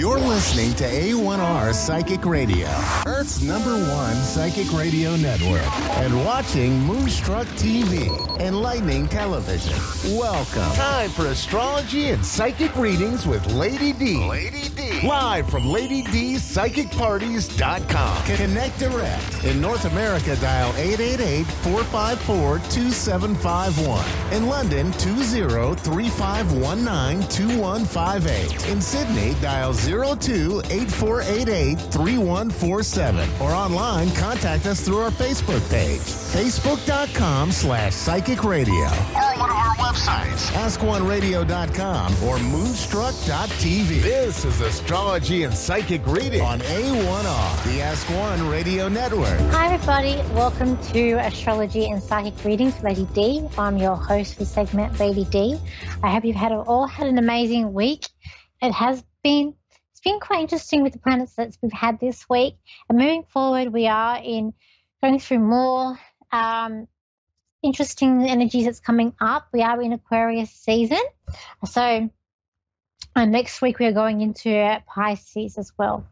You're listening to A1R Psychic Radio, Earth's number one psychic radio network, and watching Moonstruck TV, and Lightning Television. Welcome. Time for astrology and psychic readings with Lady D. Lady D. Live from Lady D's PsychicParties.com. Connect direct. In North America, dial 888 454 2751. In London, 20 3519 2158. In Sydney, dial 02 8488 3147. Or online, contact us through our Facebook page, facebook.com slash psychic radio. Or one of our websites, askoneradio.com or moonstruck.tv. This is Astrology and Psychic Reading on A1R, the Ask One Radio Network. Hi, everybody. Welcome to Astrology and Psychic Readings, Lady D. I'm your host for segment Lady D. I hope you've had all had an amazing week. It has been it's been quite interesting with the planets that we've had this week. And moving forward, we are in going through more um, interesting energies that's coming up. We are in Aquarius season, so uh, next week we are going into Pisces as well.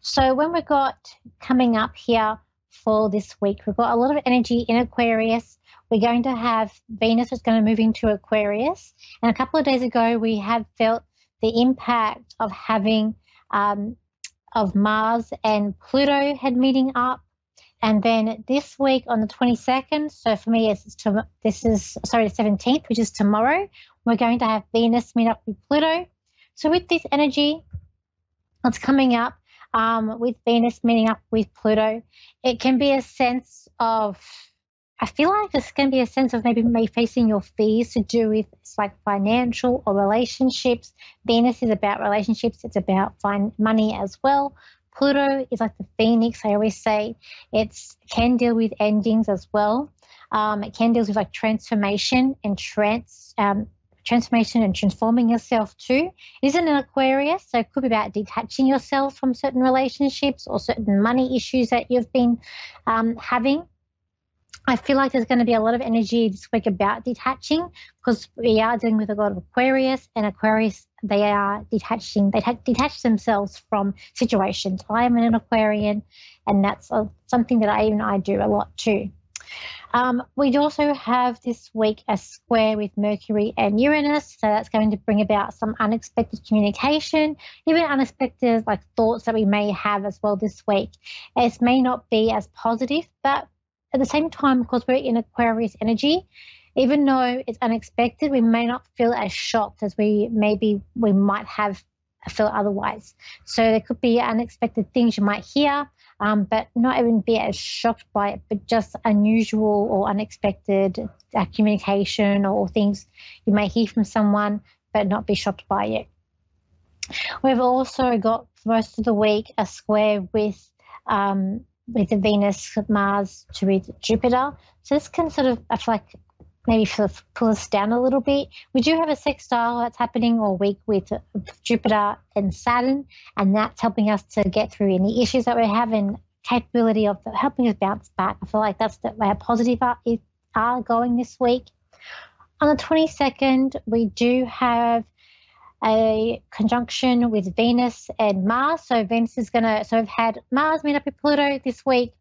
So when we've got coming up here for this week, we've got a lot of energy in Aquarius. We're going to have Venus is going to move into Aquarius, and a couple of days ago we have felt the impact of having um, of Mars and Pluto had meeting up. And then this week on the 22nd, so for me, it's to, this is, sorry, the 17th, which is tomorrow, we're going to have Venus meet up with Pluto. So with this energy that's coming up, um, with Venus meeting up with Pluto, it can be a sense of I feel like going to be a sense of maybe maybe facing your fears to do with it's like financial or relationships. Venus is about relationships. It's about find money as well. Pluto is like the phoenix. I always say It can deal with endings as well. Um, it can deal with like transformation and trans um, transformation and transforming yourself too. Isn't an Aquarius, so it could be about detaching yourself from certain relationships or certain money issues that you've been um, having. I feel like there's going to be a lot of energy this week about detaching because we are dealing with a lot of Aquarius and Aquarius, they are detaching, they detach themselves from situations. I am an Aquarian and that's something that I even I do a lot too. Um, we also have this week a square with Mercury and Uranus, so that's going to bring about some unexpected communication, even unexpected like thoughts that we may have as well this week. It may not be as positive, but at the same time, because we're in Aquarius energy, even though it's unexpected, we may not feel as shocked as we maybe we might have felt otherwise. So there could be unexpected things you might hear, um, but not even be as shocked by it, but just unusual or unexpected uh, communication or things you may hear from someone, but not be shocked by it. We've also got most of the week a square with um, with the Venus, Mars to with Jupiter. So this can sort of, I feel like, maybe pull us down a little bit. We do have a sextile that's happening all week with Jupiter and Saturn, and that's helping us to get through any issues that we're having, capability of helping us bounce back. I feel like that's the way our positive are, are going this week. On the 22nd, we do have a conjunction with Venus and Mars. So Venus is going to, so we've had Mars meet up with Pluto this week,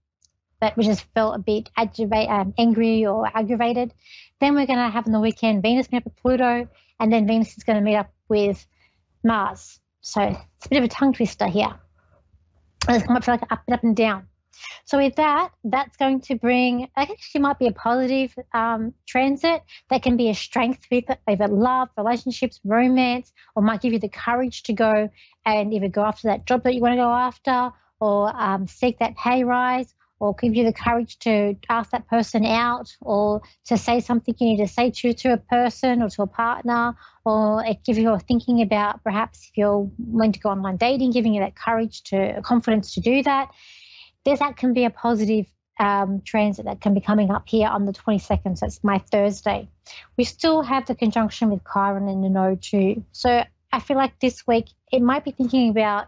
but we just felt a bit um, angry or aggravated. Then we're going to have on the weekend Venus meet up with Pluto, and then Venus is going to meet up with Mars. So it's a bit of a tongue twister here. It's come up for like up and up and down. So with that, that's going to bring, actually might be a positive um, transit that can be a strength with either love, relationships, romance, or might give you the courage to go and either go after that job that you want to go after or um, seek that pay rise or give you the courage to ask that person out or to say something you need to say to, to a person or to a partner or give you a thinking about perhaps if you're going to go online dating, giving you that courage to confidence to do that there's that can be a positive um, transit that can be coming up here on the 22nd. So it's my Thursday. We still have the conjunction with Chiron in the node too. So I feel like this week it might be thinking about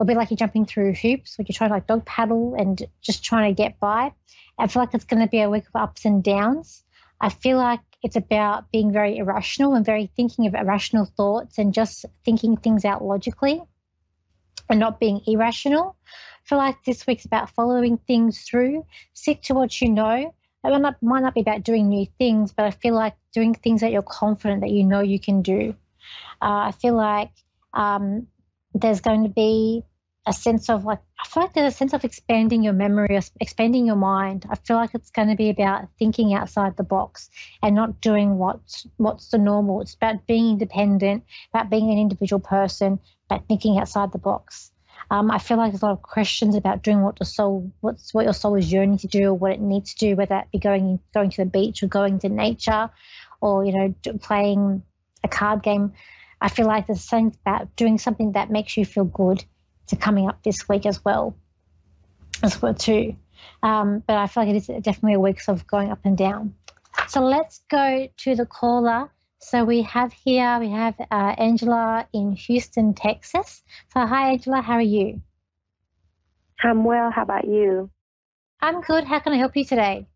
a bit like you're jumping through hoops, or you're trying to like dog paddle and just trying to get by. I feel like it's going to be a week of ups and downs. I feel like it's about being very irrational and very thinking of irrational thoughts and just thinking things out logically. and not being irrational. Feel like this week's about following things through, stick to what you know. It might not, might not be about doing new things, but I feel like doing things that you're confident that you know you can do. Uh, I feel like um, there's going to be a sense of like I feel like there's a sense of expanding your memory, expanding your mind. I feel like it's going to be about thinking outside the box and not doing what's what's the normal. It's about being independent, about being an individual person, about thinking outside the box. Um, I feel like there's a lot of questions about doing what the soul, what's what your soul is yearning to do, or what it needs to do, whether it be going going to the beach or going to nature, or you know playing a card game. I feel like there's something about doing something that makes you feel good to coming up this week as well, as well too. Um, but I feel like it is definitely a week of going up and down. So let's go to the caller. So we have here, we have uh, Angela in Houston, Texas. So hi, Angela, how are you? I'm well. How about you? I'm good. How can I help you today?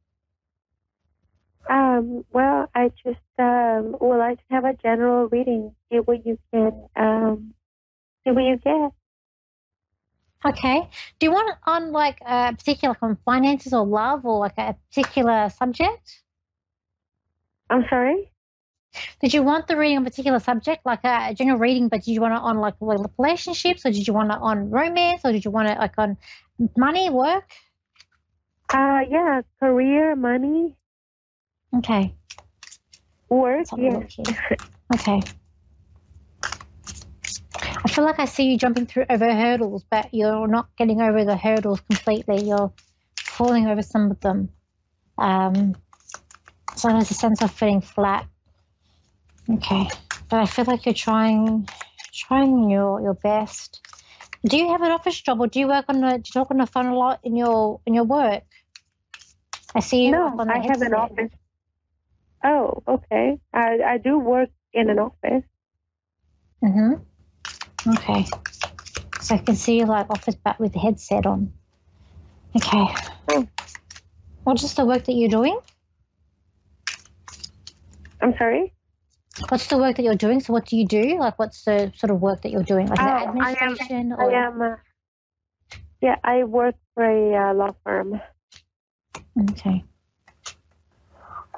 Um, well, I just um, would like to have a general reading, see what you can, um, see what you get. Okay. Do you want it on like a particular like on finances or love or like a particular subject? I'm sorry? Did you want the reading on a particular subject, like a general reading, but did you want it on like relationships or did you want it on romance or did you want it like on money, work? Uh yeah, career, money. Okay. Work, yeah. Okay. I feel like I see you jumping through over hurdles, but you're not getting over the hurdles completely. You're falling over some of them. Um, so there's a sense of feeling flat. Okay, but I feel like you're trying, trying your your best. Do you have an office job, or do you work on the? Do you talk on the phone a lot in your in your work? I see you. On the phone. No, I have an office. Oh, okay. I I do work in an office. Mhm. Okay. So I can see you like office but with the headset on. Okay. What's just the work that you're doing? I'm sorry? What's the work that you're doing? So what do you do? Like what's the sort of work that you're doing? Like oh, administration? I am, or? I am uh, yeah, I work for a uh, law firm. Okay.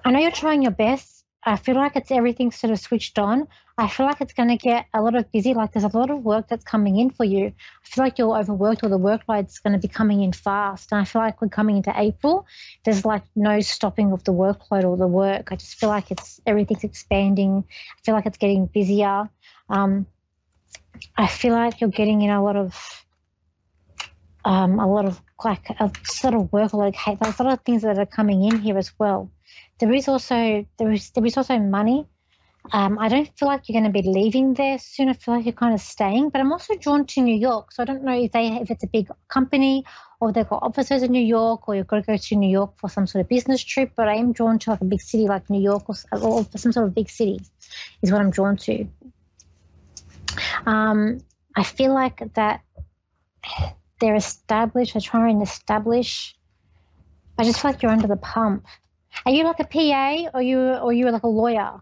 I know you're trying your best. I feel like it's everything sort of switched on. I feel like it's going to get a lot of busy. Like there's a lot of work that's coming in for you. I feel like you're overworked or the workload's going to be coming in fast. And I feel like we're coming into April. There's like no stopping of the workload or the work. I just feel like it's everything's expanding. I feel like it's getting busier. Um, I feel like you're getting in a lot of um, a lot of like a sort of workload. There's a lot of things that are coming in here as well. There is also there is there is also money um, I don't feel like you're going to be leaving there soon. I feel like you're kind of staying, but I'm also drawn to New York. So I don't know if they if it's a big company or they've got offices in New York or you've got to go to New York for some sort of business trip. But I am drawn to like a big city like New York or, or some sort of big city is what I'm drawn to. Um, I feel like that they're established. They're trying to establish. I just feel like you're under the pump. Are you like a PA or you or you are like a lawyer?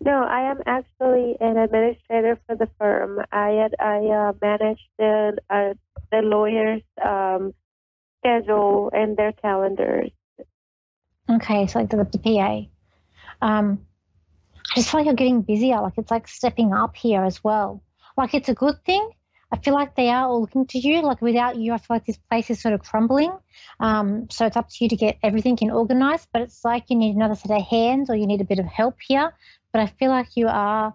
No, I am actually an administrator for the firm. I had, I uh, manage the uh, the lawyers' um, schedule and their calendars. Okay, so like the, the PA. Um, I just feel like you're getting busier. Like it's like stepping up here as well. Like it's a good thing. I feel like they are all looking to you. Like without you, I feel like this place is sort of crumbling. Um, so it's up to you to get everything in organized. But it's like you need another set of hands, or you need a bit of help here but I feel like you are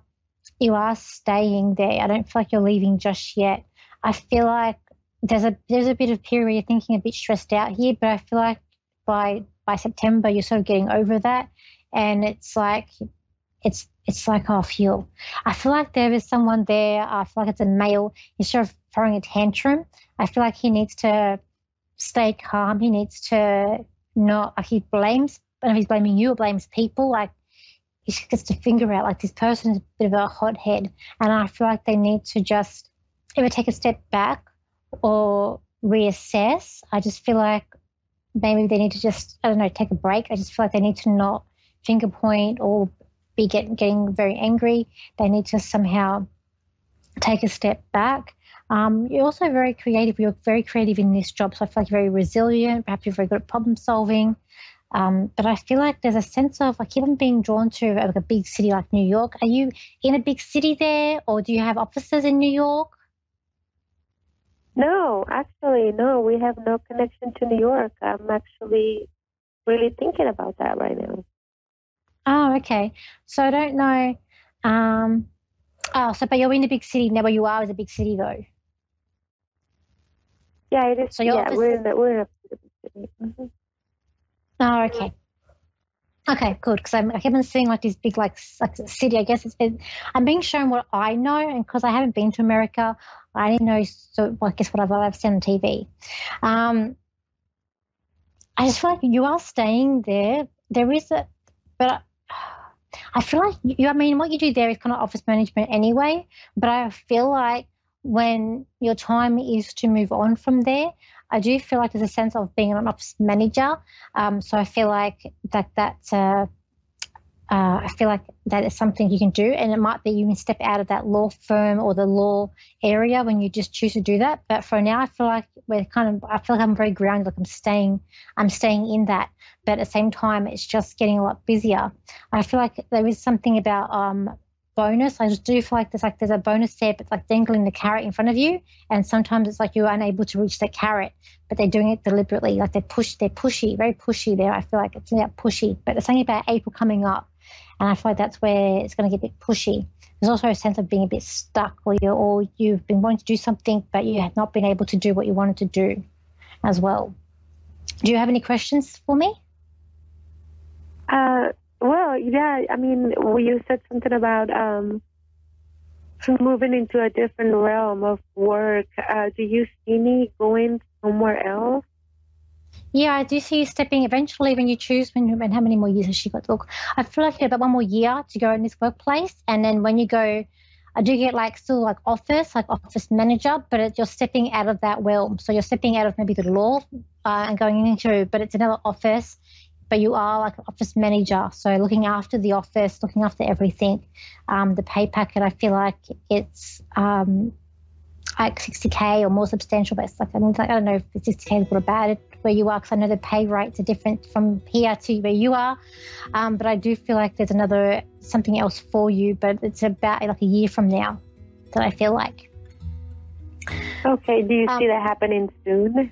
you are staying there. I don't feel like you're leaving just yet. I feel like there's a there's a bit of period you're thinking a bit stressed out here, but I feel like by by September you're sort of getting over that, and it's like it's it's like oh, I feel I feel like there is someone there. I feel like it's a male. He's of throwing a tantrum. I feel like he needs to stay calm. He needs to not he blames. And if he's blaming you or blames people, like he gets to figure out like this person is a bit of a hothead, and I feel like they need to just either take a step back or reassess. I just feel like maybe they need to just I don't know take a break. I just feel like they need to not finger point or be get, getting very angry. They need to somehow take a step back. Um, you're also very creative. You're very creative in this job, so I feel like you're very resilient. Perhaps you're very good at problem solving. Um, but I feel like there's a sense of I keep on being drawn to like a big city like New York. Are you in a big city there, or do you have offices in New York? No, actually, no. We have no connection to New York. I'm actually really thinking about that right now. Oh, okay. So I don't know. Um, oh, so but you're in a big city now. Where you are is a big city, though. Yeah, it is. So yeah, we're in the, we're in a big city. Mm-hmm. Oh, okay. Okay, good. Because I haven't seen like this big like, like city. I guess it's, it, I'm being shown what I know, and because I haven't been to America, I didn't know. So well, I guess what I've, I've seen on TV. Um, I just feel like you are staying there. There is a, but I feel like you. I mean, what you do there is kind of office management anyway. But I feel like when your time is to move on from there, I do feel like there's a sense of being an ops manager. Um, so I feel like that that's uh, uh, I feel like that is something you can do, and it might be you can step out of that law firm or the law area when you just choose to do that. But for now, I feel like we're kind of I feel like I'm very grounded, like I'm staying I'm staying in that. But at the same time, it's just getting a lot busier. I feel like there is something about um, bonus. I just do feel like there's like there's a bonus there, but like dangling the carrot in front of you, and sometimes it's like you're unable to reach that carrot, but they're doing it deliberately. Like they push, they're pushy, very pushy there. I feel like it's about pushy, but there's something about April coming up, and I feel like that's where it's going to get a bit pushy. There's also a sense of being a bit stuck, or you or you've been wanting to do something, but you have not been able to do what you wanted to do, as well. Do you have any questions for me? Uh, well, yeah, I mean, you said something about um, moving into a different realm of work. Uh, do you see me? Yeah, I do see you stepping eventually when you choose when and how many more years has she got? Look, I feel like you have about one more year to go in this workplace, and then when you go, I do get like still like office, like office manager, but it, you're stepping out of that realm. So you're stepping out of maybe the law uh, and going into, but it's another office but you are like an office manager. So looking after the office, looking after everything. Um, the pay packet, I feel like it's um, like 60k or more substantial. But it's like I, mean, like, I don't know if it's 60k is good or bad where you are because I know the pay rates are different from here to where you are. Um, but I do feel like there's another something else for you. But it's about like a year from now that I feel like. Okay. Do you see um, that happening soon?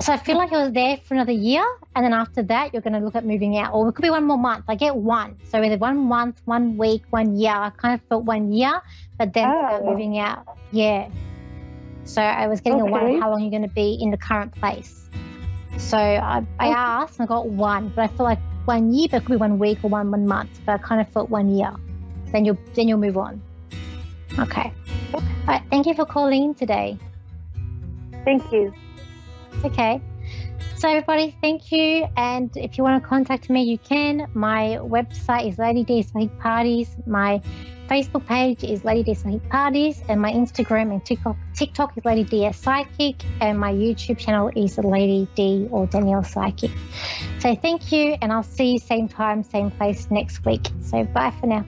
So I feel like I was there for another year, and then after that, you're going to look at moving out, or it could be one more month. I get one, so either one month, one week, one year. I kind of felt one year, but then oh. moving out. Yeah. So I was getting okay. a one. How long are you going to be in the current place? So I, I okay. asked, and I got one, but I feel like one year, but it could be one week or one one month. But I kind of felt one year. Then you'll then you'll move on. Okay. All right. Thank you for calling today. Thank you. Okay. So, everybody, thank you. And if you want to contact me, you can. My website is Lady D Psychic Parties. My Facebook page is Lady D Psychic Parties. And my Instagram and TikTok, TikTok is Lady D Psychic. And my YouTube channel is Lady D or Danielle Psychic. So, thank you. And I'll see you same time, same place next week. So, bye for now.